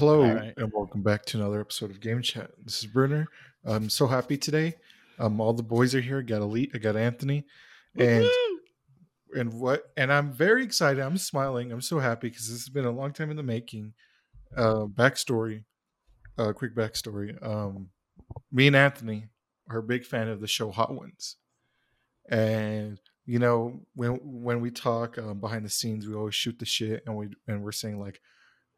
Hello right. and welcome back to another episode of Game Chat. This is Brunner. I'm so happy today. Um, all the boys are here. I got Elite. I got Anthony, and Woo-hoo! and what? And I'm very excited. I'm smiling. I'm so happy because this has been a long time in the making. Uh, backstory, uh, quick backstory. Um, me and Anthony are a big fan of the show Hot Ones, and you know when when we talk um, behind the scenes, we always shoot the shit, and we and we're saying like,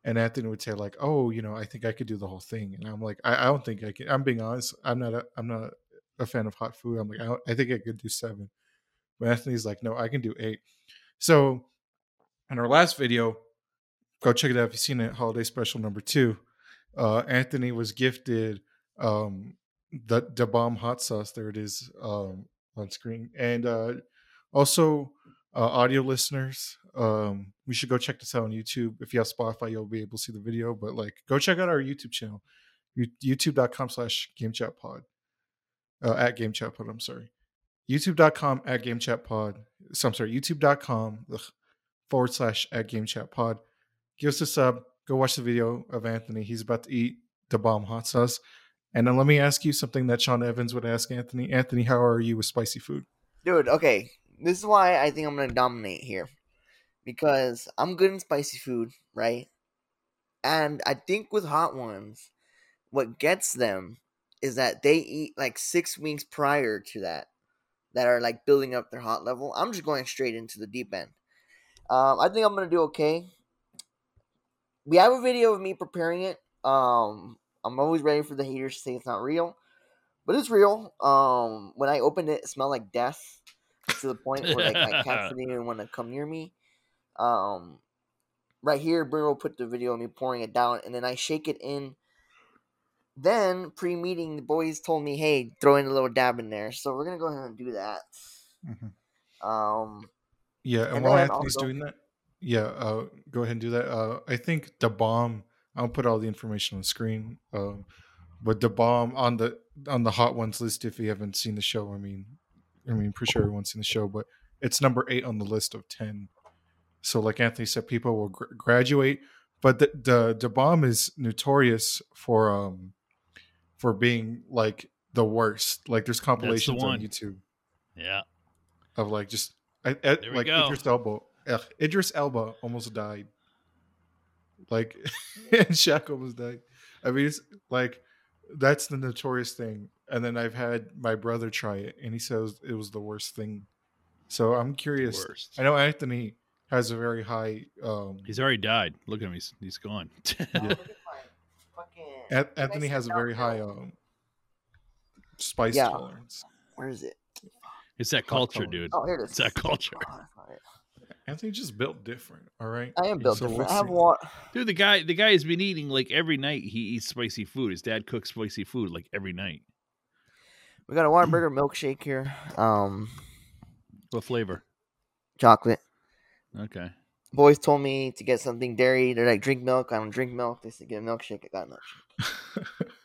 and Anthony would say like, oh, you know, I think I could do the whole thing, and I'm like, I, I don't think I can. I'm being honest. I'm not a I'm not a fan of hot food. I'm like, I, I think I could do seven. But Anthony's like, no, I can do eight. So in our last video, go check it out if you've seen it, holiday special number two. Uh, Anthony was gifted um, the Da Bomb hot sauce. There it is um, on screen, and uh, also uh, audio listeners. Um, we should go check this out on YouTube. If you have Spotify, you'll be able to see the video. But like, go check out our YouTube channel, youtube.com/slash Game Chat Pod. Uh, at Game Chat Pod. I'm sorry youtube.com at game chat pod so i'm sorry youtube.com ugh, forward slash at game chat pod give us a sub go watch the video of anthony he's about to eat Da Bomb hot sauce and then let me ask you something that sean evans would ask anthony anthony how are you with spicy food Dude, okay. This is why I think I'm gonna dominate here. Because I'm good in spicy food, right? And I think with hot ones, what gets them is that they eat like six weeks prior to that, that are like building up their hot level. I'm just going straight into the deep end. Um, I think I'm gonna do okay. We have a video of me preparing it. Um, I'm always ready for the haters to say it's not real, but it's real. Um, when I opened it, it smelled like death to the point where like my cats didn't even want to come near me. Um, right here, Bruno put the video of me pouring it down, and then I shake it in. Then pre-meeting, the boys told me, "Hey, throw in a little dab in there." So we're gonna go ahead and do that. Um, yeah and, And while anthony's also- doing that yeah uh, go ahead and do that uh, i think Da Bomb i'll put all the information on the screen um, but Da Bomb on the on the hot ones list if you haven't seen the show i mean i mean pretty sure everyone's seen the show but it's number eight on the list of 10 so like anthony said people will gr- graduate but the, the Da Bomb is notorious for um for being like the worst like there's compilations on youtube Yeah. of like just I, I, like go. Idris Elba. Ugh, Idris Elba almost died. Like and Shaq almost died. I mean, it's like that's the notorious thing. And then I've had my brother try it, and he says it was the worst thing. So I'm curious. Worst. I know Anthony has a very high. um He's already died. Look at him. He's he's gone. look at my fucking. An- I Anthony has a very high um spice Yeah. tolerance. Where is it? it's that culture, tolerance. dude. Oh, here it is. It's that culture. Oh, that's not it. Anthony just built different. All right. I am built So different. I have see. wa- Dude, the guy the guy has been eating like every night. He eats spicy food. His dad cooks spicy food like every night. We got a Whataburger milkshake here. Um, What flavor? chocolate. Okay. Boys told me to get something dairy. They're like, drink milk. I don't drink milk. They said, get a milkshake. I got a milkshake.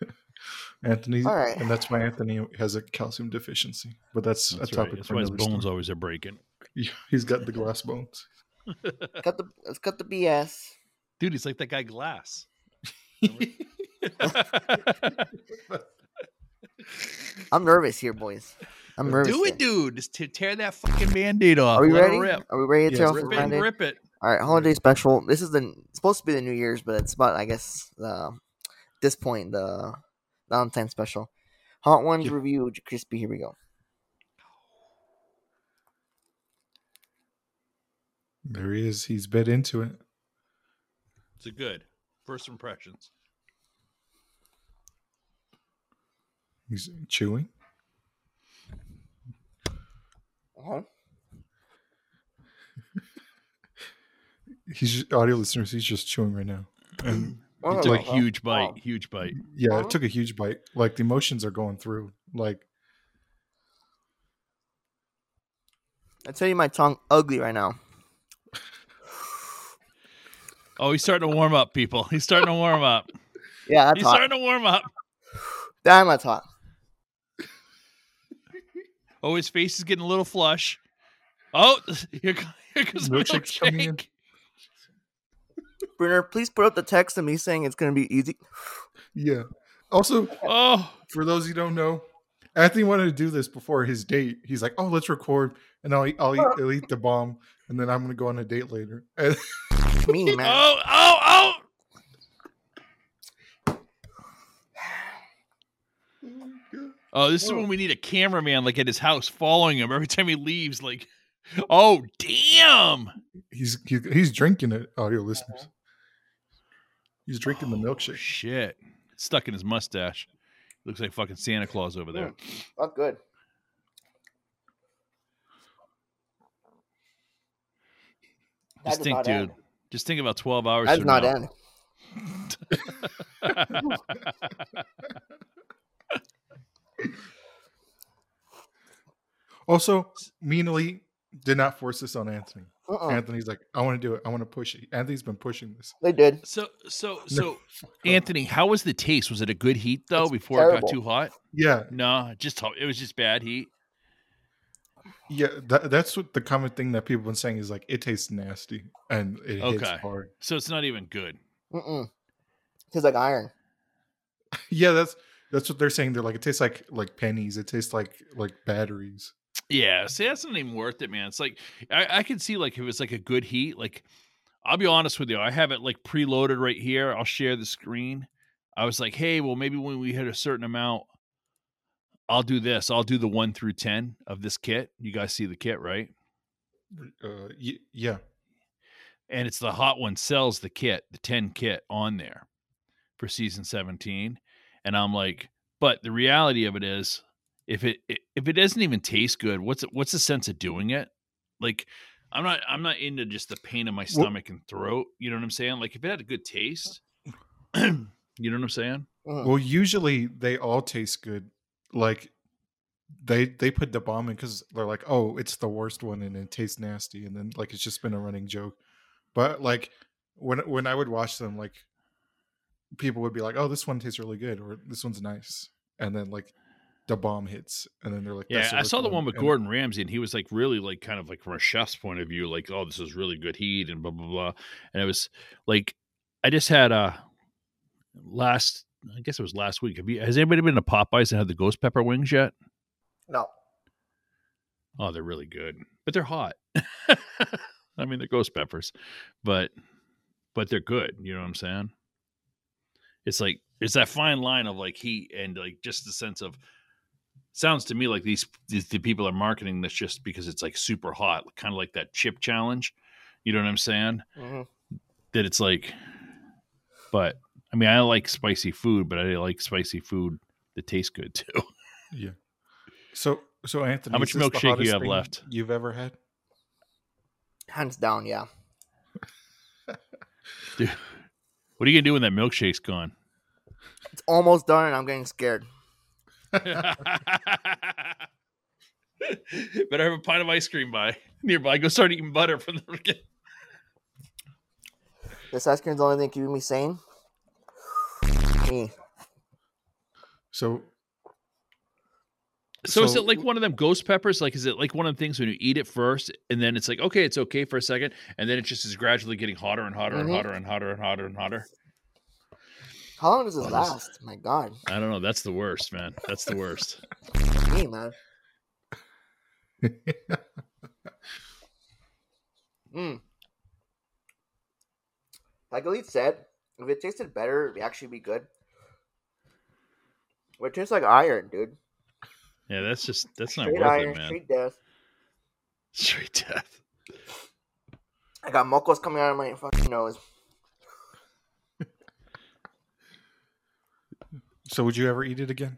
Anthony, All right. and that's why Anthony has a calcium deficiency. But that's, That's a right. topic That's for why his bones story. always are breaking. He's got the glass bones. cut the let's cut the BS. Dude, he's like that guy Glass. I'm nervous here, boys. I'm nervous. Do here. it, dude. Just to tear that fucking band-aid off. Are we Let ready? Rip. Are we ready to Yes, tear off we're the Rip it and Band-Aid? rip it. All right, holiday special. This is the supposed to be the New Year's, but it's about I guess the this point the Valentine special. Hot ones Yeah. review crispy. Here we go. There he is. He's bit into it. It's a good first impressions. He's chewing. Uh-huh. He's just, audio listeners. He's just chewing right now, and Oh, He took a huge bite. Oh. Huge bite. yeah, Uh-huh. it took a huge bite. Like the emotions are going through. Like I tell you, my tongue ugly right now. Oh, he's starting to warm up, people. He's starting to warm up. Yeah, that's He's hot. starting to warm up. Damn, that's hot. Oh, his face is getting a little flush. Oh, here, co- here comes Milkshake's coming in. milkshake. Brunner, please put up the text of me saying it's gonna be easy. Yeah. Also, Oh, for those who don't know, Anthony wanted to do this before his date. He's like, "Oh, let's record, and I'll eat, I'll eat, I'll eat Da Bomb, and then I'm gonna go on a date later." And Me, man. oh, oh, oh. Oh, this is when we need a cameraman like at his house following him every time he leaves. Like, oh, damn. he's he, he's drinking it, audio uh-huh. listeners. He's drinking the Oh, milkshake. Shit. It's stuck in his mustache. Looks like fucking Santa Claus over there. Hmm. That's good. Just think, dude. end. Just think about 12 hours That does not now. end. Also, me and Lee did not force this on Anthony. Uh-uh. Anthony's like, "I want to do it. I want to push it." Anthony's been pushing this. They did. so, so, so. Anthony, how was the taste? Was it a good heat though It's before it got too hot? Yeah, No, just it was just bad heat. yeah. That, that's what the common thing that people have been saying is like it tastes nasty and it hits Okay. hard. So it's not even good. Mm-mm. Tastes like iron. Yeah, that's that's what they're saying. They're like it tastes like like pennies. It tastes like like batteries. Yeah, see, that's not even worth it, man. It's like I, I can see like if it's like a good heat, like I'll be honest with you, I have it like preloaded right here. I'll share the screen. I was like, hey, well, maybe when we hit a certain amount, I'll do this. I'll do the one through ten of this kit. You guys see the kit, right? Uh, y- yeah, And it's the hot one sells the kit, the 10 kit on there for season 17. And I'm like, but the reality of it is if it if it doesn't even taste good, what's what's the sense of doing it? Like I'm not I'm not into just the pain in my stomach and throat. You know what I'm saying? Like if it had a good taste, you know what I'm saying? Mhm. Well, usually they all taste good. Like they they put Da Bomb in because they're like, oh, it's the worst one and it tastes nasty, and then like it's just been a running joke. But like when when I would watch them, like people would be like, oh, this one tastes really good, or this one's nice, and then like Da Bomb hits, and then they're like, Yeah, I saw the one with and- Gordon Ramsay, and he was like really like kind of like from a chef's point of view, like, oh, this is really good heat and blah blah blah. And it was like I just had uh last I guess it was last week. Have you has anybody been to Popeyes and had the ghost pepper wings yet? No. Oh, they're really good. But they're hot. I mean they're ghost peppers. But but they're good, you know what I'm saying? It's like it's that fine line of like heat and like just the sense of sounds to me like these, these the people are marketing this just because it's like super hot, kind of like that chip challenge. You know what I'm saying? hmm That it's like, but I mean, I like spicy food, but I like spicy food that tastes good too. Yeah. So so Anthony, How much is this the milkshake you have left? You've ever had? Hands down, yeah. Dude, what are you gonna do when that milkshake's gone? It's almost done, and I'm getting scared. Better have a pint of ice cream by nearby. Go start eating butter from the. This ice cream's the only thing keeping me sane. Me. So So, is it like one of them ghost peppers? Like, is it like one of the things when you eat it first, and then it's like, okay, it's okay for a second, and then it just is gradually getting hotter and hotter and Mhm. hotter and hotter and hotter and hotter? How long does this last? My God. I don't know. That's the worst, man. That's the worst. Me, man. Mm. Like Elite said, if it tasted better, it'd actually be good. But it tastes like iron, dude. Yeah, that's just that's not worth iron, it, man. straight death. Straight death. I got mocos coming out of my fucking nose. So would you ever eat it again?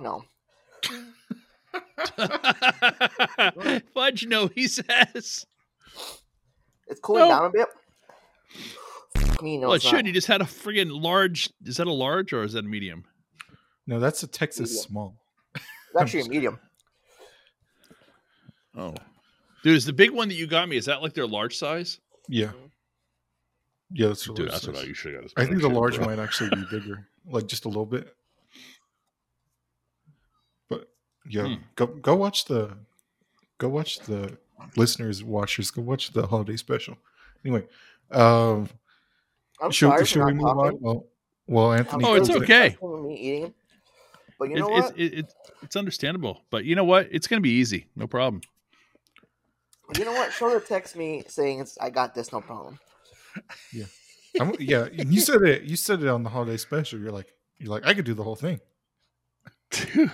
No. Fudge, no, he says. It's cooling No. down a bit. Fuck me, no, well, it it's should. You just had a friggin' large. Is that a large or is that a medium? No, that's a Texas Medium. small. It's actually a medium. Oh, dude, is the big one that you got me? Is that like their large size? Yeah. Mm-hmm. Yeah, that's the Dude, large that's what I size. you should have got. I think the large bro. might actually be bigger, like just a little bit. But yeah, Hmm. go go watch the go watch the listeners watchers go watch the holiday special. Anyway, um, I'm should, sorry should for we not move on? Well, well, Anthony. Oh, it's still it. okay. Me eating. But you It's know it's what? it, it's it's understandable, but you know what? It's gonna be easy, no problem. You know what? Shoulder text me saying it's I got this, no problem. I'm, yeah, you said it. You said it on the holiday special. You're like, you're like, I could do the whole thing. I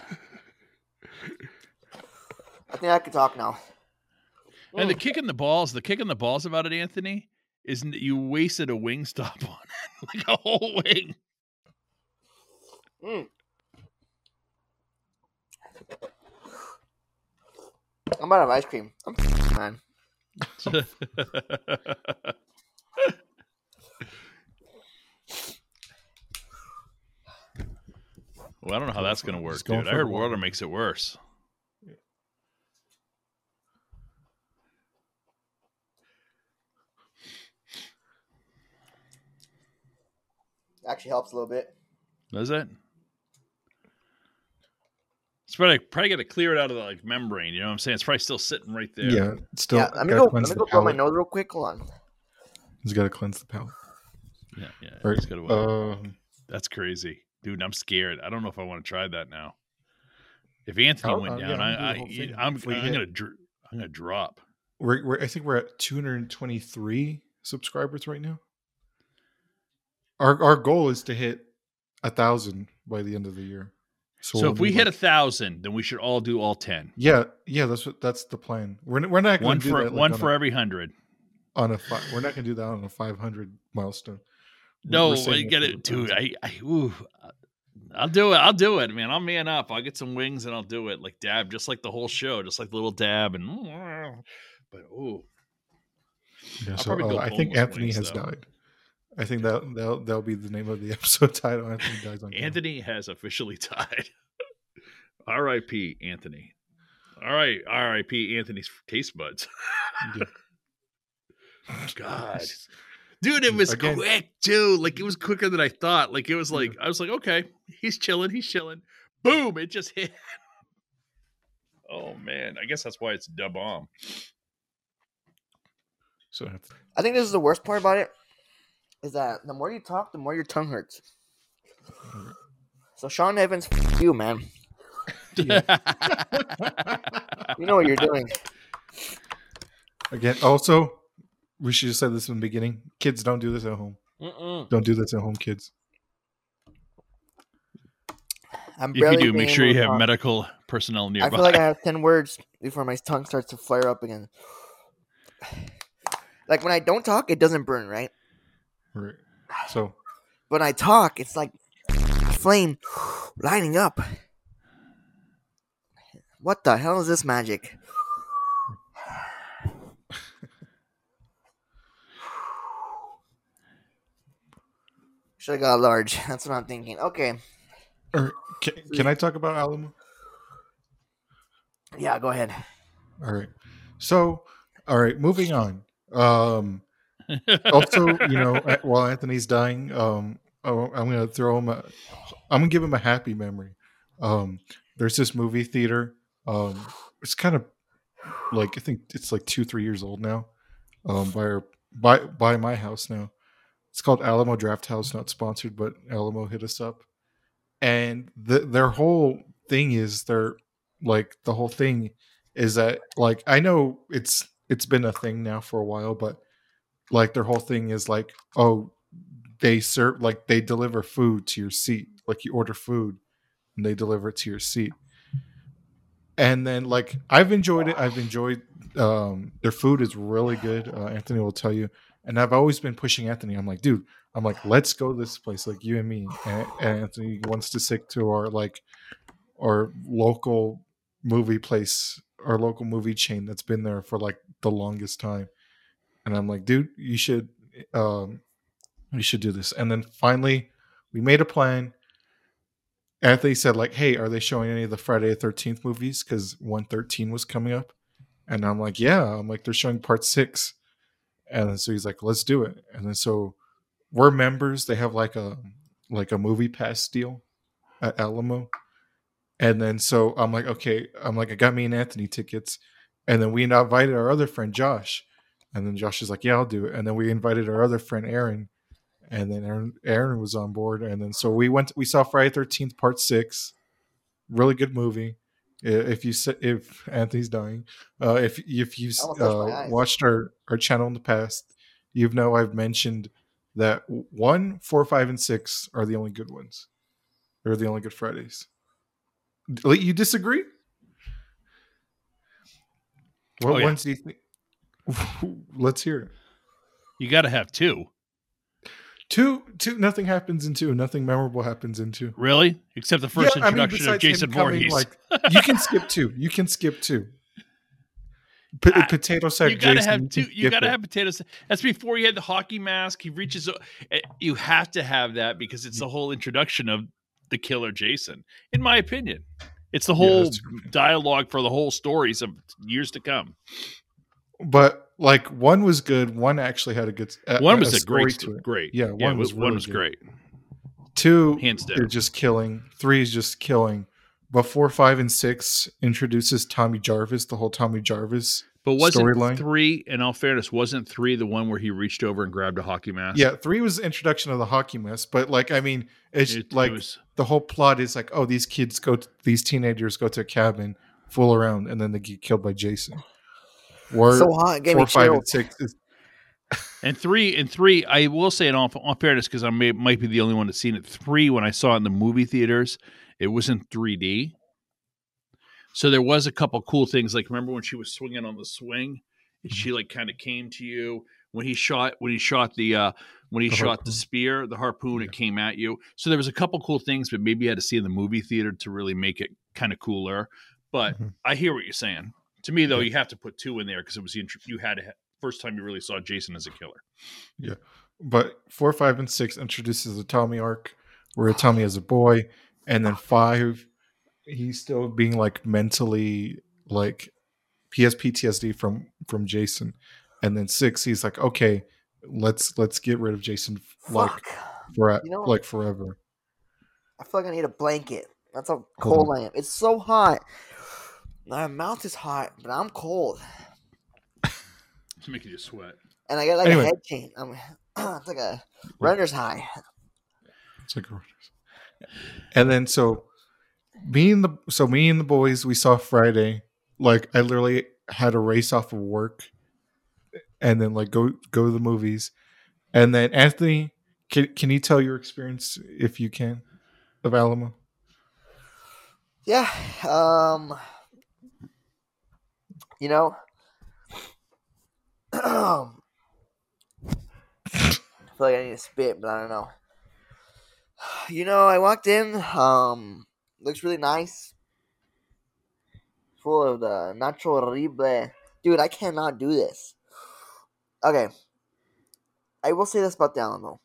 think I can talk now. And the Mm. kick in the balls, the kick in the balls about it, Anthony, is n- you wasted a Wingstop on it, like a whole wing. Mm. I'm out of ice cream. I'm man. Well, I don't know how that's gonna work, going dude. I heard water water. makes it worse. Actually helps a little bit. Does it? It's probably probably got to clear it out of the like membrane. You know what I'm saying? It's probably still sitting right there. Yeah, it's still. yeah, let me gotta go. Let me go blow my nose real quick. Hold on. He's got to cleanse the palate. yeah, yeah. All it's right. gotta- Um, That's crazy, dude. I'm scared. I don't know if I want to try that now. If Anthony went uh, yeah, down, i'm, I, I, I'm, I'm gonna, I'm gonna drop. we're, we're I think we're at 223 subscribers right now. Our our goal is to hit a thousand by the end of the year. So, we'll if we need, hit a thousand, then we should all do all ten. yeah, yeah, that's what that's the plan. We're we're not going One to do for that like, one on for a, every hundred. on a we're not going to do that on a 500 milestone. We're- No, I get it, dude. I, I ooh, I'll do it. I'll do it, man. I'll man up. I'll get some wings and I'll do it. Like dab, just like the whole show, just like the little dab and. But ooh, Yeah, I'll so uh, I think Anthony wings, has though. died. I think that that'll, that'll be the name of the episode title. Anthony dies on camera. Anthony has officially died. R.I.P. Anthony. All right, R.I.P. Anthony's taste buds. God. Dude, it was Again- quick, too. Like it was quicker than I thought. Like it was like I was like, okay, he's chilling, he's chilling. Boom! It just hit. Oh man, I guess that's why it's da bomb. So I think this is the worst part about it. Is that the more you talk, the more your tongue hurts. So Sean Evans, f- you man, Yeah. you know what you're doing. Again, also, we should have said this in the beginning. Kids, don't do this at home. Mm-mm. Don't do this at home, kids. I'm if you do, make sure you have talk. medical personnel nearby. I feel like I have ten words before my tongue starts to flare up again. Like when I don't talk, it doesn't burn, right? Right. So When I talk, it's like a flame lighting up. What the hell is this magic? Should have got a large. That's what I'm thinking. Okay. or, can, can I talk about Alamo? Yeah, go ahead. All right. So, all right, moving on. Um, also, you know, while Anthony's dying, um, I'm gonna throw him a, I'm gonna give him a happy memory. Um, there's this movie theater. Um, it's kind of like I think it's like two, three years old now. Um, by our, by by my house now. It's called Alamo Drafthouse. Not sponsored, but Alamo hit us up, and the, their whole thing is they're like the whole thing is that like I know it's it's been a thing now for a while, but like their whole thing is like, oh, they serve like they deliver food to your seat. Like you order food and they deliver it to your seat. And then like I've enjoyed it. I've enjoyed um their food is really good. Uh, Anthony will tell you. And I've always been pushing Anthony. I'm like, dude, I'm like, let's go to this place, like you and me. And, and Anthony wants to stick to our like our local movie place, our local movie chain that's been there for like the longest time. And I'm like, dude, you should um you should do this. And then finally we made a plan. Anthony said, like, hey, are they showing any of the Friday the 13th movies? Because 113 was coming up. And I'm like, yeah. I'm like, they're showing part six. And so he's like, let's do it. And then so we're members. They have like a like a movie pass deal at Alamo. And then so I'm like, okay, I'm like, I got me and Anthony tickets. And then we invited our other friend Josh. And then Josh is like, yeah, I'll do it. And then we invited our other friend Aaron. and then Aaron, Aaron was on board, and then so we went. We saw Friday Thirteenth Part Six, really good movie. I- If you sa- if Anthony's dying, uh, if if you've Almost touched my uh, watched our our channel in the past, you know I've mentioned that one, four, five, and six are the only good ones. They're the only good Fridays. D- You disagree? What Oh, yeah. ones do you think? Let's hear it. You got to have two. Two, two. Nothing happens in two. Nothing memorable happens in two. Really? Except the first Yeah, I mean, introduction of Jason Voorhees. Like you can skip two. You can skip two. P- Ah, potato sack. you gotta Jason, have two. You gotta it. have potatoes. That's before he had the hockey mask. He reaches. eh, You have to have that because it's the whole introduction of the killer Jason. In my opinion, it's the whole true. dialogue for the whole stories of years to come. But like one was good. One actually had a good. A, One was a, story great, it. great. Yeah, yeah. one was one really was good. great. Two Hands down. is just killing. Three is just killing. But four, five, and six introduces Tommy Jarvis, the whole Tommy Jarvis. But wasn't storyline. three? In all fairness, wasn't three the one where he reached over and grabbed a hockey mask? Yeah, three was the introduction of the hockey mask. But like, I mean, it's It- it like was- the whole plot is like, oh, these kids go, to, these teenagers go to a cabin, fool around, and then they get killed by Jason. Or so hot, it gave four, me five, chills. and six is And three, and three, I will say in all, all fairness, because I may, might be the only one that's seen it. Three, when I saw it in the movie theaters, it was in 3D. So there was a couple cool things. Like remember when she was swinging on the swing, and she like kind of came to you when he shot when he shot the uh when he The shot harpoon. the spear, the harpoon, Yeah. it came at you. So there was a couple cool things, but maybe you had to see in the movie theater to really make it kind of cooler. But Mhm. I hear what you're saying. To me, though, Yeah. you have to put two in there because it was the intro- you had ha- first time you really saw Jason as a killer. Yeah, but four, five, and six introduces the Tommy arc, where Tommy is a boy, and then five, he's still being like mentally like he has PTSD from from Jason, and then six, he's like, okay, let's let's get rid of Jason like for You know- like forever. I feel like I need a blanket. That's how Hold cold I am. It's so hot. My mouth is hot, but I'm cold, It's making you sweat. and I got like Anyway. a head chain. I'm, it's like a runner's high. It's like a runner's. and then so me and the so me and the boys we saw Friday. Like I literally had a race off of work, and then like go go to the movies, and then Anthony, can can you tell your experience if you can of Alamo? Yeah. Um. You know. I feel like I need to spit, but I don't know. You know, I walked in. Um, looks really nice. Full of the nacho horrible. Dude, I cannot do this. Okay. I will say this about the Alamo.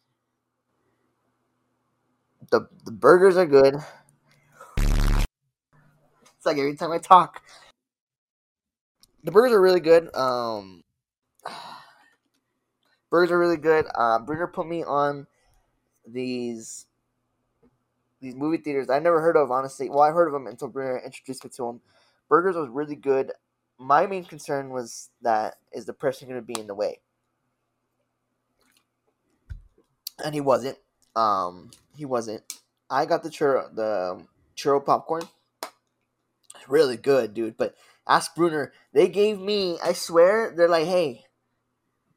The the burgers are good. It's like every time I talk. The burgers are really good. Um, burgers are really good. Uh, Brunner put me on these these movie theaters I never heard of. Honestly, well, I heard of them until Brunner introduced me to them. Burgers was really good. My main concern was that is the person going to be in the way, and he wasn't. Um, he wasn't. I got the churro, the churro popcorn. Really good, dude. But ask Brunner. They gave me. I swear, they're like, hey,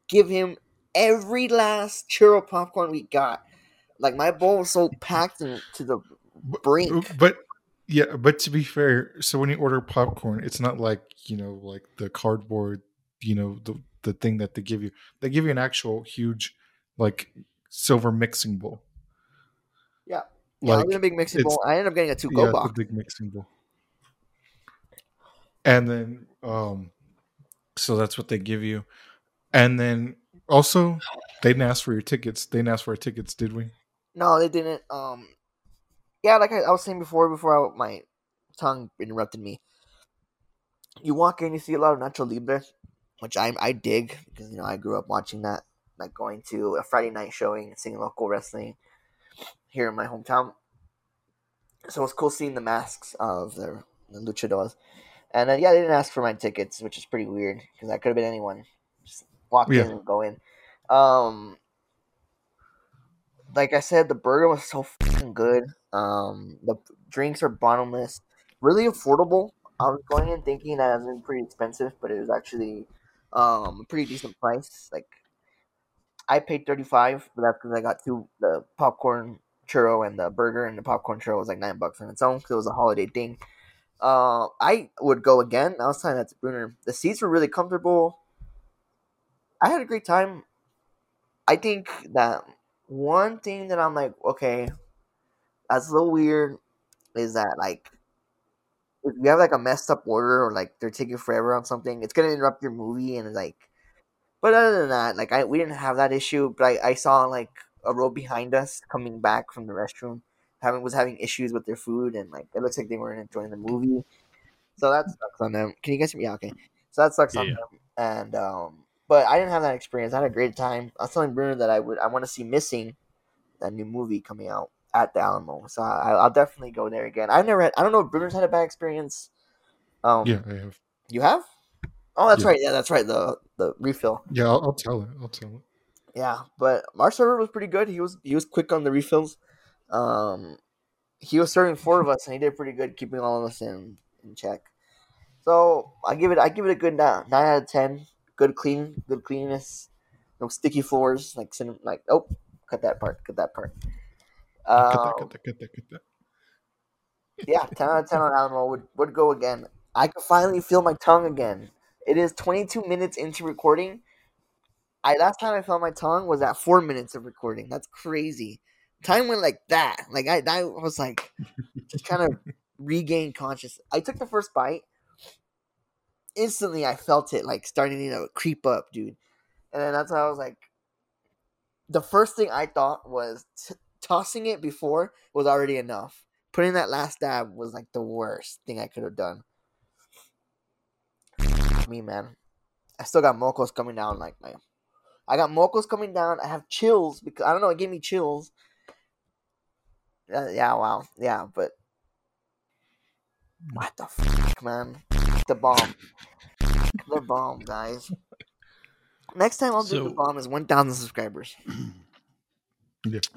give him every last churro popcorn we got. Like my bowl was so packed in, to the brink. But yeah, but to be fair, so when you order popcorn, it's not like you know like the cardboard, you know the the thing that they give you. They give you an actual huge like silver mixing bowl. Yeah. Yeah, I like was in a big mixing bowl. I ended up getting a two yeah, go the box. big mixing bowl. And then, um, so that's what they give you, and then also they didn't ask for your tickets. They didn't ask for our tickets, did we? No, they didn't. Um, yeah, like I, I was saying before, before I, my tongue interrupted me. You walk in, you see a lot of Nacho Libre, which I I dig because you know I grew up watching that, like going to a Friday night showing, seeing local wrestling here in my hometown. So it's cool seeing the masks of the, the and then yeah, they didn't ask for my tickets, which is pretty weird because that could have been anyone. Just walk Yeah. in and go in. Um, like I said, the burger was so fucking good. Um, the drinks are bottomless, really affordable. I was going in thinking that it was pretty expensive, but it was actually um a pretty decent price. Like I paid thirty five, but that's because I got two the popcorn churro and the burger, and the popcorn churro was like nine bucks on its own because it was a holiday thing. Uh, I would go again. I was telling that to Brunner. The seats were really comfortable. I had a great time. I think that one thing that I'm like, okay, that's a little weird, is that like if you have like a messed up order or like they're taking forever on something, it's gonna interrupt your movie and like. But other than that, like I we didn't have that issue. But I, I saw like a row behind us coming back from the restroom, having was having issues with their food and like it looks like they weren't enjoying the movie. So that sucks on them. Can you guys hear me? Yeah, okay. So that sucks Yeah, on yeah. them. And um, but I didn't have that experience. I had a great time. I was telling Bruno that I would I want to see Missing, that new movie coming out at the Alamo. So I, I'll definitely go there again. I've never had. I don't know if Bruno's had a bad experience. Um, Yeah, I have. you have? Oh, that's Yeah. right. Yeah, that's right. The the refill. Yeah, I'll, I'll tell it. I'll tell it. Yeah, but our server was pretty good. He was he was quick on the refills. Um, he was serving four of us, and he did pretty good keeping all of us in in check. So I give it I give it a good nine, nine out of ten. Good clean, good cleanness. No sticky floors like cin- like oh, cut that part, cut that part. Cut Um, that, cut that, cut that, cut that. yeah, ten out of ten on Alamo would would go again. I could finally feel my tongue again. It is 22 minutes into recording. I last time I felt my tongue was at four minutes of recording. That's crazy. Time went like that. Like I, I was like just trying to regain conscious. I took the first bite. Instantly, I felt it like starting to creep up, dude. And then that's how I was like. The first thing I thought was t- tossing it before was already enough. Putting that last dab was like the worst thing I could have done. Me, man. I still got mocos coming down. Like my, I got mocos coming down. I have chills because I don't know. It gave me chills. Uh, yeah, wow, yeah, but what the fuck, man? Da Bomb, Da Bomb, guys. Next time I'll do Da Bomb is one thousand subscribers.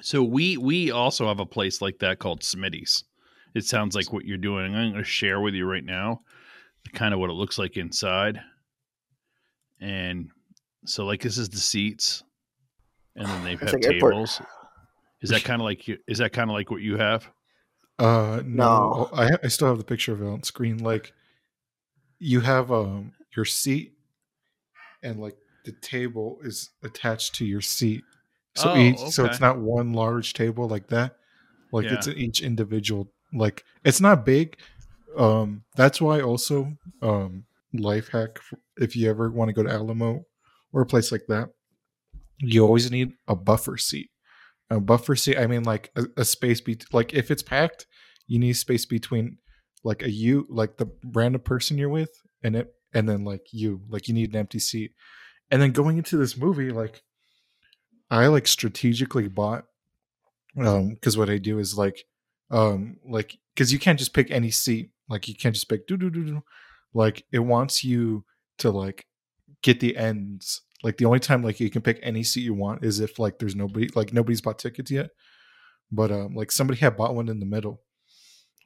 So we we also have a place like that called Smitty's. It sounds like what you're doing. I'm going to share with you right now, kind of what it looks like inside. And so, like, this is the seats, and then they have like airport. Tables. Is that kind of like you? Is that kind of like what you have? Uh, no, No. I I still have the picture of it on screen. Like, you have um your seat, and like the table is attached to your seat. So Oh, each, so it's not one large table like that. Like it's Yeah. each individual. Like it's not big. Um, that's why also um life hack if you ever want to go to Alamo or a place like that, you always need a buffer seat. A buffer seat. I mean, like a, a space be like if it's packed, you need space between like a you like the random person you're with and it and then like you like you need an empty seat. And then going into this movie, like I like strategically bought um because what I do is like um like because you can't just pick any seat like you can't just pick do do do do like it wants you to like get the ends like the only time like you can pick any seat you want is if like there's nobody like nobody's bought tickets yet. But um like somebody had bought one in the middle.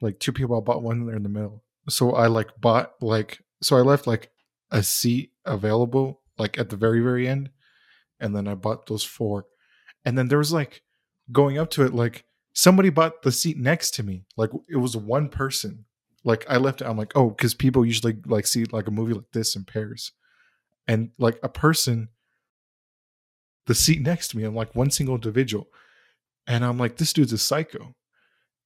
Like two people bought one and they're in the middle. So i like bought like so i left like a seat available like at the very very end and then i bought those four. And then there was like going up to it like somebody bought the seat next to me. Like it was one person. Like i left it i'm like oh because people usually like see like a movie like this in pairs and like a person the seat next to me i'm like one single individual and i'm like this dude's a psycho.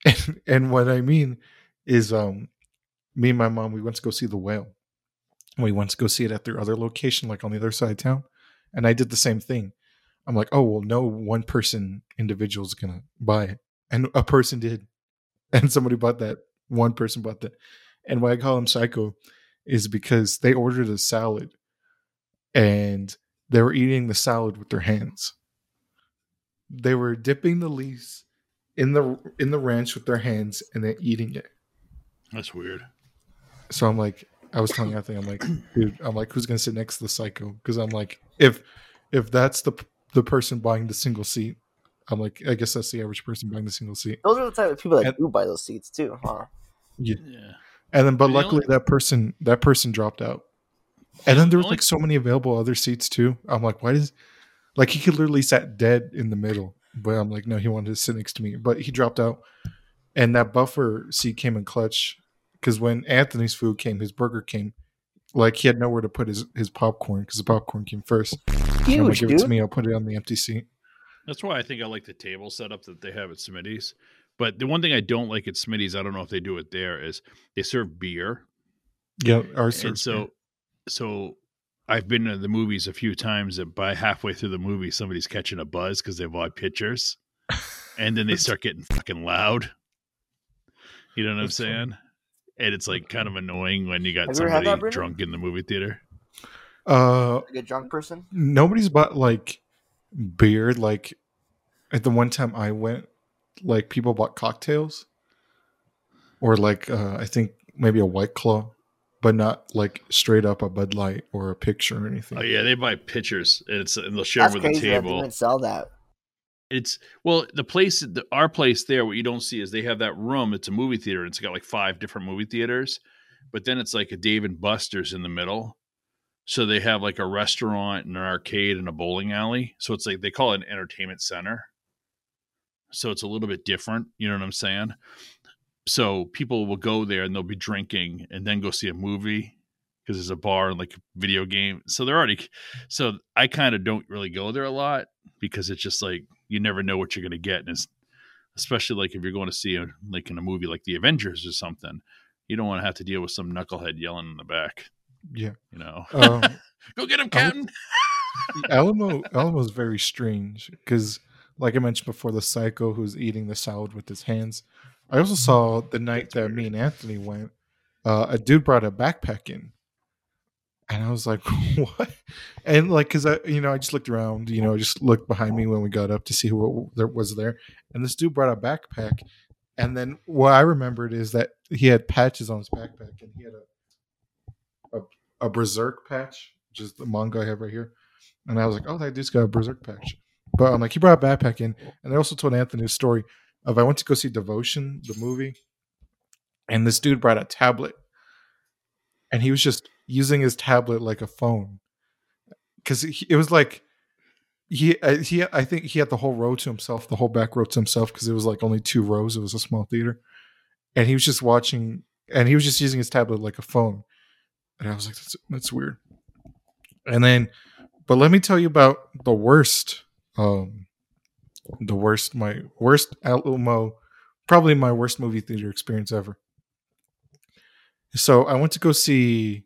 And, and what i mean is um me and my mom we went to go see the whale. We went to go see it at their other location like on the other side of town and i did the same thing. I'm like oh well no one person individual is gonna buy it. And a person did. And somebody bought that. One person bought that. And why i call them psycho is because they ordered a salad and they were eating the salad with their hands they were dipping the leaves in the in the ranch with their hands and then eating it That's weird. so I'm like, I was telling Anthony, I'm like, dude, I'm like, who's gonna sit next to the psycho? Because I'm like, if if that's the the person buying the single seat, I'm like, I guess that's the average person buying the single seat. Those are the type of people that And- do buy those seats too, huh? Yeah. yeah. And then, but The luckily that person that person dropped out. And then there was like so many available other seats too. I'm like, why does like he could literally sat dead in the middle, but I'm like, no, he wanted to sit next to me, but he dropped out. And that buffer seat came in clutch because when Anthony's food came, his burger came. Like he had nowhere to put his his popcorn because the popcorn came first. I'm like, Huge, give it to me. I'll put it on the empty seat. That's why I think I like the table setup that they have at Smitty's. But the one thing I don't like at Smitty's, I don't know if they do it there, is they serve beer. Yeah, our and so beer. So I've been to the movies a few times and by halfway through the movie somebody's catching a buzz because they've bought pictures and then they start getting fucking loud. You know what I'm That's funny. saying? And it's like kind of annoying when you got Have you somebody that, drunk in the movie theater. uh, Like a drunk person. nobody's bought like beer. Like at the one time I went, like people bought cocktails, or like uh, I think maybe a White Claw, but not like straight up a Bud Light or a picture or anything. Oh yeah, they buy pictures and it's and they'll share That's them with the crazy that they table. even sell that. It's well, the place, the, our place there, what you don't see is they have that room. It's a movie theater. And it's got like five different movie theaters, but then it's like a Dave and Buster's in the middle. So they have like a restaurant and an arcade and a bowling alley. So it's like they call it an entertainment center. So it's a little bit different. You know what I'm saying? So people will go there and they'll be drinking and then go see a movie because there's a bar and like a video game. So they're already. So I kind of don't really go there a lot because it's just like you never know what you're going to get, and it's especially like if you're going to see a, like in a movie like the Avengers or something, you don't want to have to deal with some knucklehead yelling in the back. yeah. You know, Um, go get him, Captain. Alamo Alamo's very strange because, like I mentioned before, the psycho who's eating the salad with his hands. I also saw the night that me and Anthony went. Uh, a dude brought a backpack in, and I was like, "What?" And like, cause I, you know, I just looked around. You know, I just looked behind me when we got up to see who there was there, and this dude brought a backpack. And then what I remembered is that he had patches on his backpack, and he had a a, a berserk patch, which is the manga I have right here. And I was like, oh, that dude's got a berserk patch. But I'm like, he brought a backpack in. And I also told Anthony a story of I went to go see Devotion, the movie, and this dude brought a tablet. And he was just using his tablet like a phone. Because it was like, he, uh, he, I think he had the whole row to himself, the whole back row to himself, because it was like only two rows. It was a small theater. And he was just watching, and he was just using his tablet like a phone. And I was like, that's, that's weird. And then, but let me tell you about the worst, um, the worst, my worst Alamo, probably my worst movie theater experience ever. So I went to go see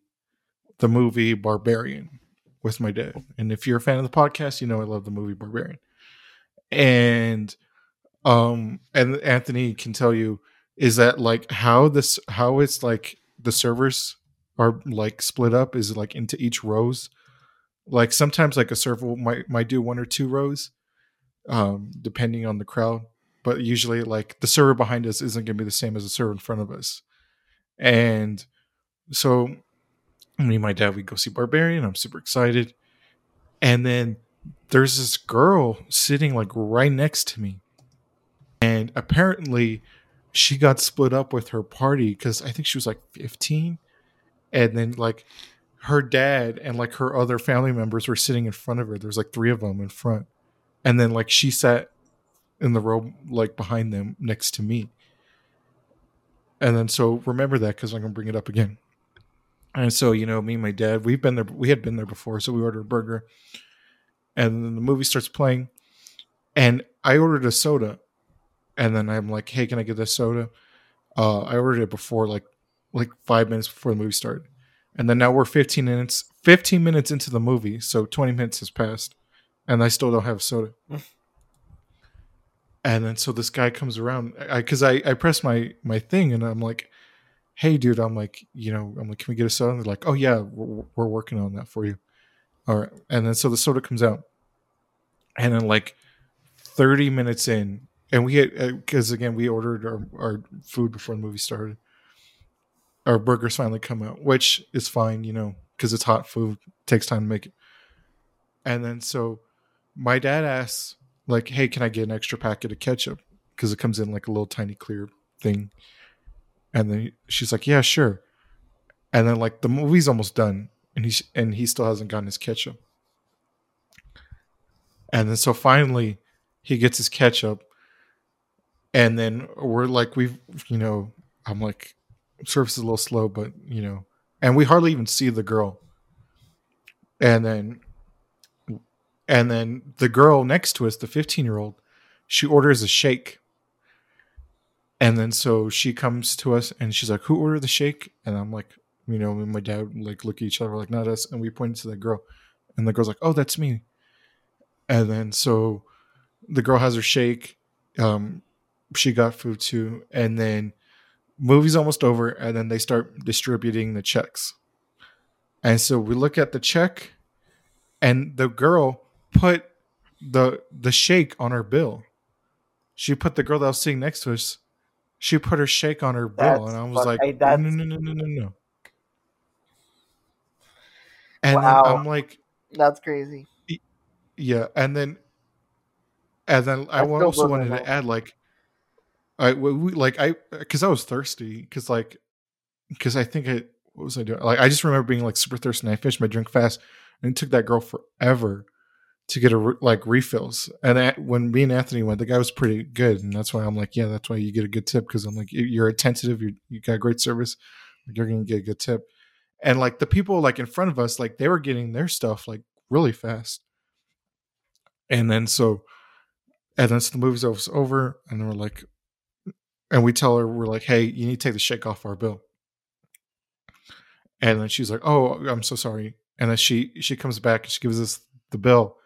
the movie Barbarian with my dad. And if you're a fan of the podcast, you know I love the movie Barbarian. And um and Anthony can tell you is that like how this how it's like the servers are like split up is like into each rows. Like sometimes like a server might might do one or two rows, um, depending on the crowd. But usually like the server behind us isn't gonna be the same as the server in front of us. And so me and my dad we go see Barbarian. I'm super excited. And then there's this girl sitting like right next to me. And apparently she got split up with her party because I think she was like 15 and then like her dad and like her other family members were sitting in front of her. There's like three of them in front, and then like she sat in the row like behind them next to me. And then so remember that because I'm gonna bring it up again. And so you know me and my dad we've been there we had been there before so we ordered a burger, and then the movie starts playing, and I ordered a soda, and then I'm like hey can I get this soda? Uh, I ordered it before like like five minutes before the movie started. And then now we're 15 minutes 15 minutes into the movie, so 20 minutes has passed, and I still don't have soda. and then so this guy comes around because I, I, I press my my thing and I'm like, hey dude, I'm like, you know, I'm like, can we get a soda? And they're like, oh yeah, we're, we're working on that for you. All right. And then so the soda comes out. And then like 30 minutes in, and we had uh, because again we ordered our, our food before the movie started our burgers finally come out which is fine you know because it's hot food takes time to make it and then so my dad asks like, "Hey, can I get an extra packet of ketchup?" Because it comes in like a little tiny clear thing. And then she's like, "Yeah, sure." And then like the movie's almost done, and he's and he still hasn't gotten his ketchup. And then so finally, he gets his ketchup, and then we're like, we've you know, I'm like, service is a little slow, but you know, and we hardly even see the girl. And then, and then the girl next to us, the 15 year old, she orders a shake. And then so she comes to us and she's like, "Who ordered the shake?" And I'm like, you know, and my dad like look at each other like, "Not us." And we pointed to the girl, and the girl's like, "Oh, that's me." And then so the girl has her shake. Um, she got food too, and then movie's almost over, and then they start distributing the checks. And so we look at the check, and the girl put the the shake on her bill. She put the girl that was sitting next to us. She put her shake on her bill, That's and I was like, hey, "No, no, no, no, no, no, no." And Wow. then I'm like, That's crazy. yeah, and then, and then I still also wanted to add like, I we- like I because I was thirsty because like because I think I what was I doing like I just remember being like super thirsty and I finished my drink fast and it took that girl forever to get a like refills. And I, when me and Anthony went the guy was pretty good and that's why I'm like yeah that's why you get a good tip because I'm like you- you're attentive you you got great service you're gonna get a good tip. And like the people like in front of us like they were getting their stuff like really fast. And then so and then so the movie's over and we're like and we tell her we're like hey you need to take the shake off our bill. And then she's like oh i'm so sorry. And then she she comes back and she gives us the bill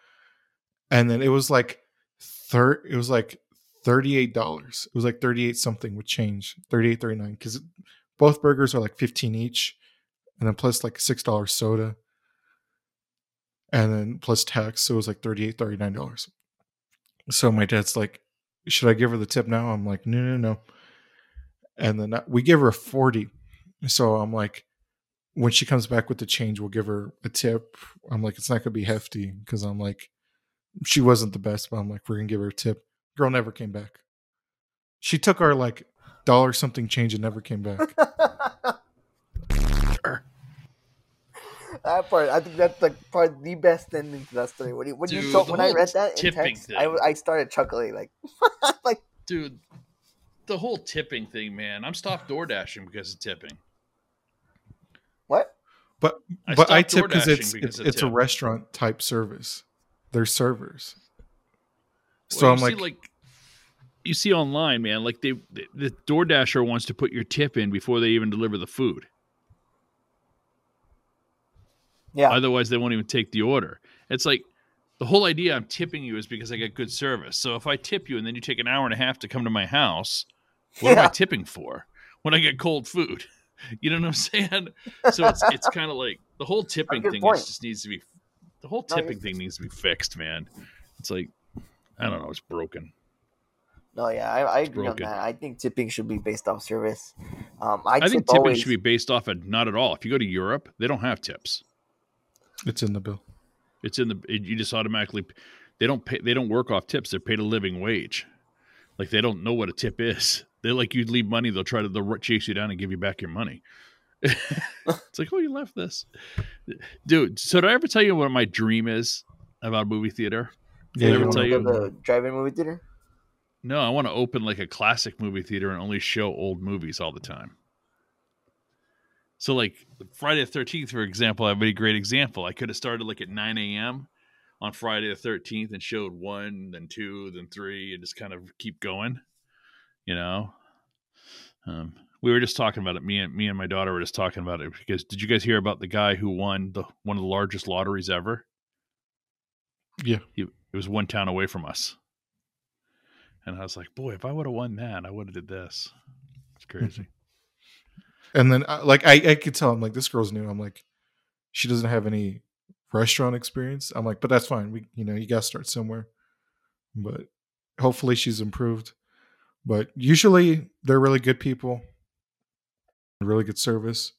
and then it was like third it was like $38 it was like 38 something would change 38 39 because both burgers are like 15 each and then plus like six dollar soda. And then plus tax so it was like 38 39 dollars. So my dad's like should i give her the tip now? I'm like no no no. And then uh, we give her a 40 so i'm like when she comes back with the change we'll give her a tip. I'm like it's not gonna be hefty because i'm like she wasn't the best but i'm like we're gonna give her a tip girl never came back she took our like dollar something change and never came back that part, I think that's like part the best ending to that story. When you, when you Dude, told, the when I read that in text, I. I started chuckling like, like Dude, the whole tipping thing, man. I'm stopped door dashing because of tipping. what? but I but i tip because DoorDashing it's it's, of it's a restaurant type service they're servers so Well, i'm like, see, like you see online, man, like they the, the DoorDasher wants to put your tip in before they even deliver the food. Yeah, Otherwise, they won't even take the order. It's like the whole idea I'm tipping you is because I get good service. So if I tip you and then you take an hour and a half to come to my house, what am I tipping for when I get cold food? You know what I'm saying? So it's it's kind of like the whole tipping thing is, just needs to be the whole No, tipping thing needs to be fixed, man. It's like I don't know, it's broken. no, yeah, I, I It's agree on that. I think tipping should be based off service. Um, I, I, think tipping always, should be based off of not at all. If you go to Europe, they don't have tips. it's in the bill It's in the it, you just automatically they don't pay they don't work off tips. They're paid a living wage. Like they don't know what a tip is. They like you leave money, they'll try to they'll chase you down and give you back your money. it's like, oh, you left this, dude. So did I ever tell you what my dream is about a movie theater? yeah Did I you ever tell you- the drive-in movie theater. No, I want to open like a classic movie theater and only show old movies all the time. So, like Friday the Thirteenth, for example, I have a great example. I could have started like at nine a.m. on Friday the Thirteenth and showed one, then two, then three, and just kind of keep going. You know, um, we were just talking about it. Me and me and my daughter were just talking about it because did you guys hear about the guy who won the one of the largest lotteries ever? Yeah. he, it was one town away from us. And I was like, boy, if I would have won that, I would have did this. It's crazy. And then, uh, like, I, I could tell I'm like, this girl's new. I'm like, she doesn't have any restaurant experience. I'm like, but that's fine. We, you know, you got to start somewhere. But hopefully she's improved. But usually they're really good people, really good service.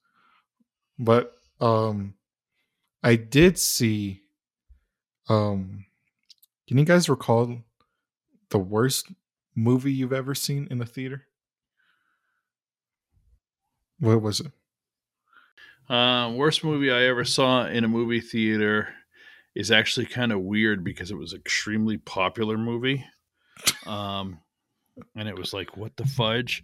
But um, I did see, um, can you guys recall the worst movie you've ever seen in a theater? What was it? Uh, worst movie I ever saw in a movie theater is actually kind of weird because it was an extremely popular movie. Um, and it was like, what the fudge?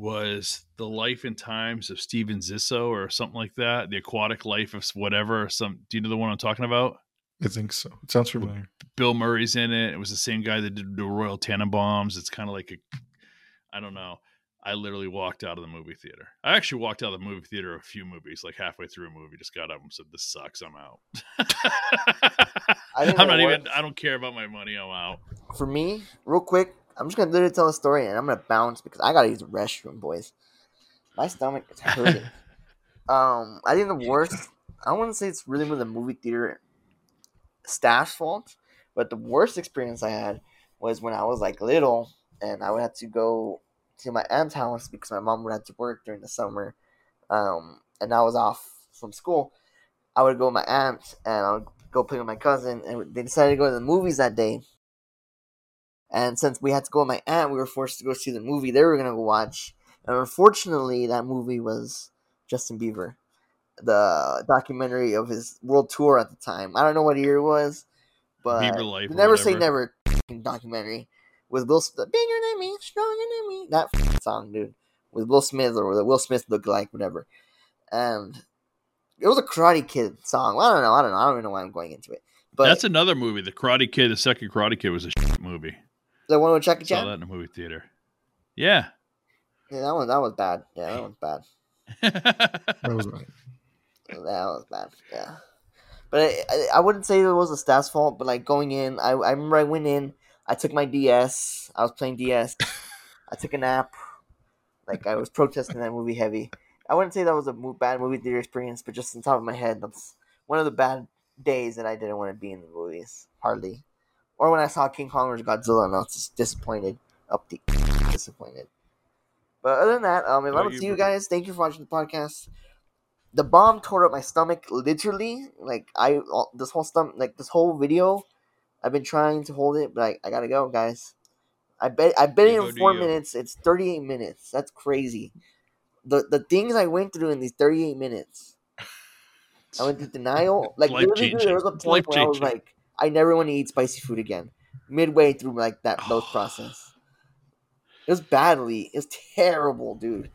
Was the life and times of Steven Zissou or something like that? The aquatic life of whatever. Some do you know the one I'm talking about? I think so. It sounds familiar. Bill Murray's in it. It was the same guy that did the Royal Tenenbaums. It's kind of like a, I don't know. I literally walked out of the movie theater. I actually walked out of the movie theater a few movies, like halfway through a movie, just got up and said, "This sucks. I'm out." I'm not even. I don't care about my money. I'm out. For me, real quick, I'm just gonna literally tell a story, and I'm gonna bounce because I gotta use the restroom, boys. My stomach is hurting. um, I think the worst. I wouldn't say it's really with the movie theater staff's fault, but the worst experience I had was when I was like little, and I would have to go to my aunt's house because my mom would have to work during the summer, um, and I was off from school. I would go with my aunt and I would go play with my cousin, and they decided to go to the movies that day. And since we had to go with my aunt, we were forced to go see the movie they were gonna go watch. And unfortunately, that movie was Justin Bieber, the documentary of his world tour at the time. I don't know what year it was, but never say never documentary with Will Smith, bigger than me, stronger than me. That song, dude, with Will Smith or the Will Smith look like whatever, and it was a Karate Kid song. I don't know. I don't know. I don't even know why I'm going into it. But That's another movie. The Karate Kid. The second Karate Kid was a shit movie. The one with Jackie Saw Chan. that in a movie theater. Yeah. Yeah, that one. That was bad. Yeah, that was bad. That was right. That was bad. Yeah. But I, I, I wouldn't say it was the staff's fault, but like going in, I, I remember I went in, I took my DS, I was playing DS, I took a nap, like I was protesting that movie heavy. I wouldn't say that was a mo- bad movie theater experience, but just on top of my head, that's one of the bad days that I didn't want to be in the movies, hardly. Or when I saw King Kong vs. Godzilla, and I was just disappointed, up the disappointed. But other than that, um, if I don't see you guys, thank you for watching the podcast. The bomb tore up my stomach literally. Like i all- this whole stomach like this whole video i've been trying to hold it but i, I gotta go guys. I bet i bet You in four minutes. It's 38 minutes. That's crazy. The the things i went through in these 38 minutes. I went through denial like literally there was a point where i was like i never want to eat spicy food again midway through like that those process it was badly it was terrible dude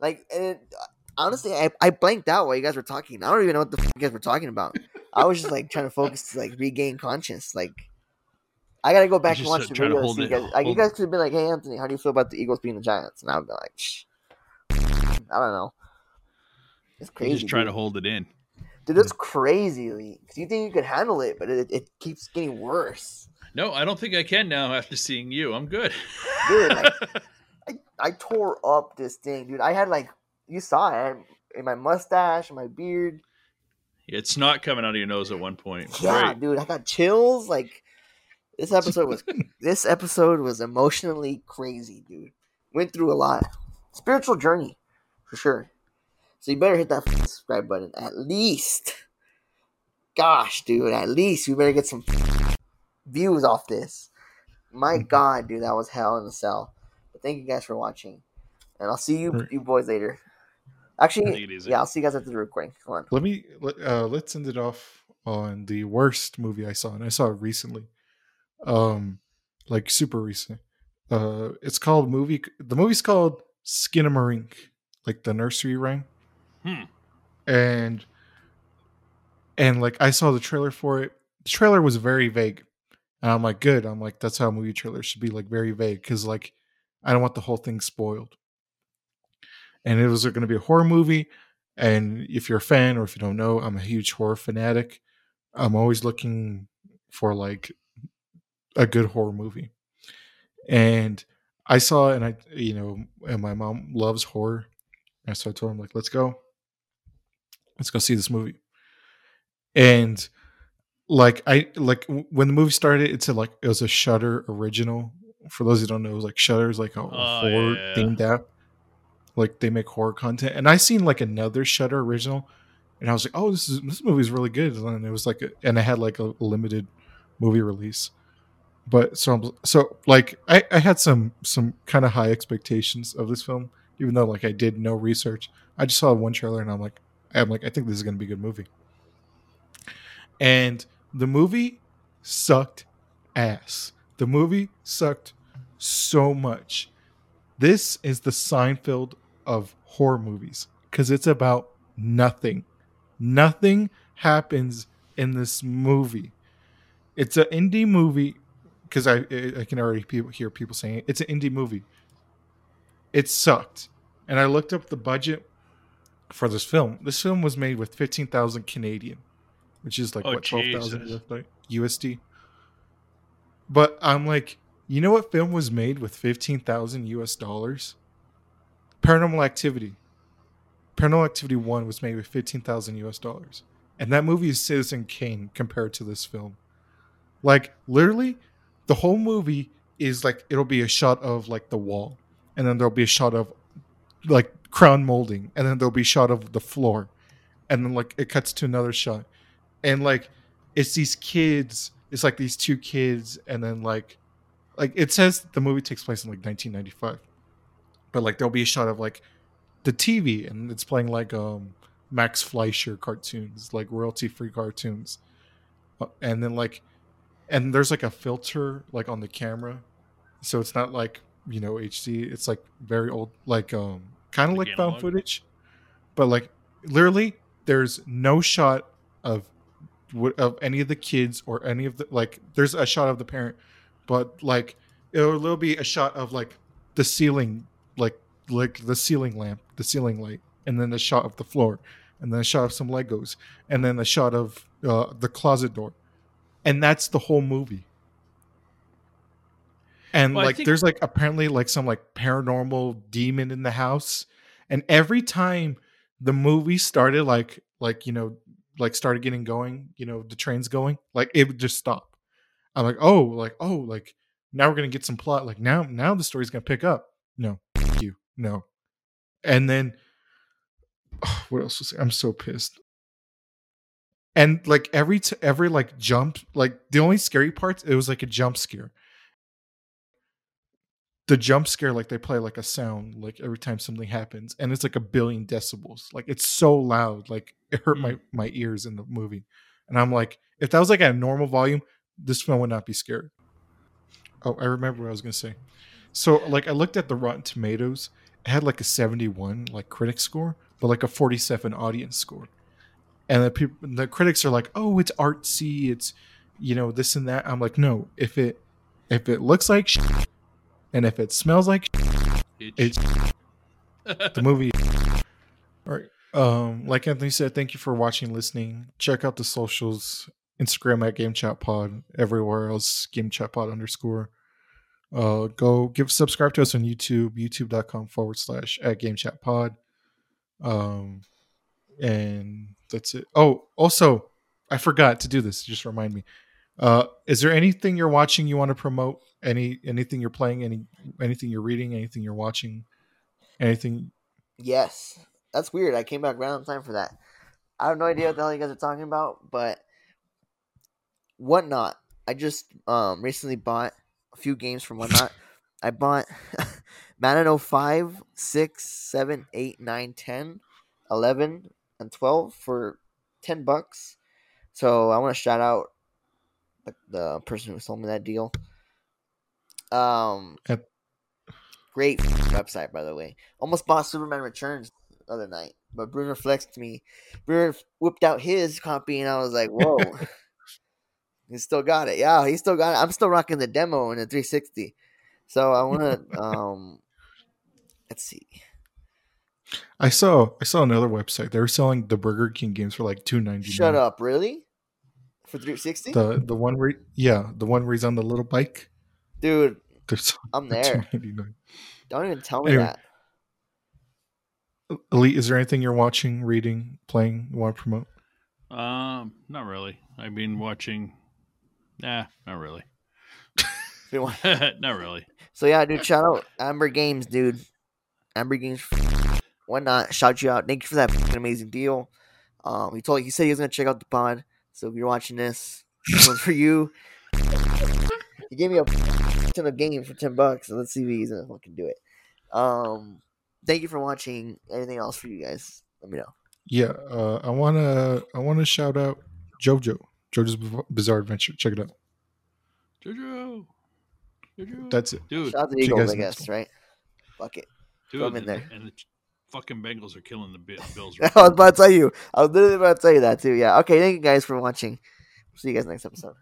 like and it, honestly, I, I blanked out while you guys were talking. I don't even know what the f- you guys were talking about. I was just like trying to focus to like regain conscious. Like, I gotta go back and watch the video. See you guys. Like, you guys could have been like, "Hey, Anthony, how do you feel about the Eagles being the Giants?" And I'd be like, Shh. "I don't know." It's crazy. You just try dude. to hold it in. Dude, it's mm. crazy. Because you think you could handle it, but it, it keeps getting worse. No, I don't think I can now after seeing you. I'm good. Dude, like, I, I tore up this thing, dude. I had like you saw it in my mustache, my beard. it's not coming out of your nose at one point. Yeah, Great. dude, I got chills. Like this episode was this episode was emotionally crazy, dude. Went through a lot. Spiritual journey, for sure. So you better hit that subscribe button at least. Gosh, dude, at least we better get some views off this. My God, dude, that was hell in a cell. But thank you guys for watching, and I'll see you you boys later. Actually, Take it easy. yeah, I'll see you guys after the recording. Come on. Let me let- uh, let's end it off on the worst movie I saw, and I saw it recently, um, like super recent. Uh, it's called movie. The movie's called Skinamarink, like the nursery rhyme, Hmm. and and like I saw the trailer for it. The trailer was very vague, and I'm like, good. I'm like, that's how movie trailer should be, like very vague, because like I don't want the whole thing spoiled. And it was going to be a horror movie. And if you're a fan or if you don't know, I'm a huge horror fanatic. I'm always looking for like a good horror movie. And I saw, and I, you know, and my mom loves horror. And so I told him, like, let's go. Let's go see this movie. And like, I, like, when the movie started, it said like it was a Shudder original. For those who don't know, it was like Shudder is like a, Oh, horror yeah. themed app. Like they make horror content. And I seen like another Shudder original and I was like, "Oh, this is this movie is really good." And it was like, a, and it had like a limited movie release, but so I'm- so like I, I had some some kind of high expectations of this film, even though like I did no research. I just saw one trailer and I'm like I'm like I think this is gonna be a good movie. And the movie sucked ass. The movie sucked so much. This is the Seinfeld of horror movies because it's about nothing. Nothing happens in this movie. It's an indie movie because I I can already people, hear people saying it. it's an indie movie. It sucked, and I looked up the budget for this film. This film was made with fifteen thousand Canadian, which is like Oh, what twelve thousand USD. But I'm like, you know what film was made with fifteen thousand US dollars? Paranormal Activity. Paranormal Activity One was made with fifteen thousand US dollars, and that movie is Citizen Kane compared to this film. Like literally, the whole movie is like it'll be a shot of like the wall, and then there'll be a shot of like crown molding, and then there'll be shot of the floor, and then like it cuts to another shot, and like it's these kids. It's like these two kids, and then like like it says the movie takes place in like 1995 but like there'll be a shot of like the tv and it's playing like um max fleischer cartoons like royalty free cartoons. Uh, and then like and there's like a filter like on the camera. So it's not like you know hd it's like very old like um kind of Like like, found footage but like literally there's no shot of of any of the kids or any of the like there's a shot of the parent but like it'll, it'll be a shot of like the ceiling like like the ceiling lamp the ceiling light and then a shot of the floor and then a shot of some legos and then a shot of uh, the closet door and that's the whole movie and Well, like think- there's like apparently like some like paranormal demon in the house. And every time the movie started like like you know like started getting going you know the train's going like it would just stop. I'm like oh like oh like now we're gonna get some plot like now now the story's gonna pick up. No you no. And then oh, what else was i'm so pissed. And like every t- every like jump like the only scary parts it was like a jump scare the jump scare like they play like a sound like every time something happens and it's like a billion decibels. Like it's so loud like it hurt my mm. my ears in the movie. And i'm like if that was like at a normal volume this film would not be scary. Oh i remember what i was gonna say. So like i looked at the rotten tomatoes. It had like a 71 like critic score but like a 47 audience score. And the people the critics are like oh it's artsy it's you know this and that. I'm like no. If it if it looks like shit, and if it smells like shit, it's the movie. All right um like anthony said thank you for watching listening. Check out the socials. Instagram at game chat pod everywhere else game chat pod underscore. Uh go give subscribe to us on youtube youtube.com forward slash at game chat pod um and that's it. Oh also i forgot to do this. Just remind me uh is there anything you're watching you want to promote any anything you're playing any anything you're reading anything you're watching anything Yes. That's weird. I came back around in time for that. I have no idea what the hell you guys are talking about, but whatnot. I just um recently bought a few games from whatnot. I bought Madden 05, 6, 7, 8, 9, 10, 11, and 12 for 10 bucks. So I want to shout out the, the person who sold me that deal. Um, At- great website, by the way. Almost bought Superman Returns the other night, but Bruno flexed me. Bruno whipped out his copy, and I was like, "Whoa!" he still got it. Yeah, he still got it. I'm still rocking the demo in the 360. So I want to. um Let's see. i saw i saw another website they were selling the burger king games for like 299 Shut up! Really? For 360, the the one where yeah the one where he's on the little bike dude. they're I'm there. Don't even tell me Anyway. that. elite is there anything you're watching reading playing you want to promote um, not really. I've been watching. Nah, not really. Not really. So yeah, dude, shout out Amber Games, dude. Amber Games, why not? Shout you out. Thank you for that amazing deal. Um, he told he said he was gonna check out the pod. So if you're watching this, this one's for you. he gave me a ton of game for ten bucks, so let's see if he's gonna fucking do it. Um, thank you for watching. Anything else for you guys? Let me know. Yeah, uh, I wanna I wanna shout out JoJo, JoJo's Bizarre Adventure. Check it out. Jojo. Jojo. That's it. dude. Shout out to the Eagles, I guess, right? Fuck it. dude, throw 'em in there. and the fucking Bengals are killing the Bi- Bills. I was about to tell you. I was literally about to tell you that too. Yeah. Okay. Thank you guys for watching. See you guys next episode.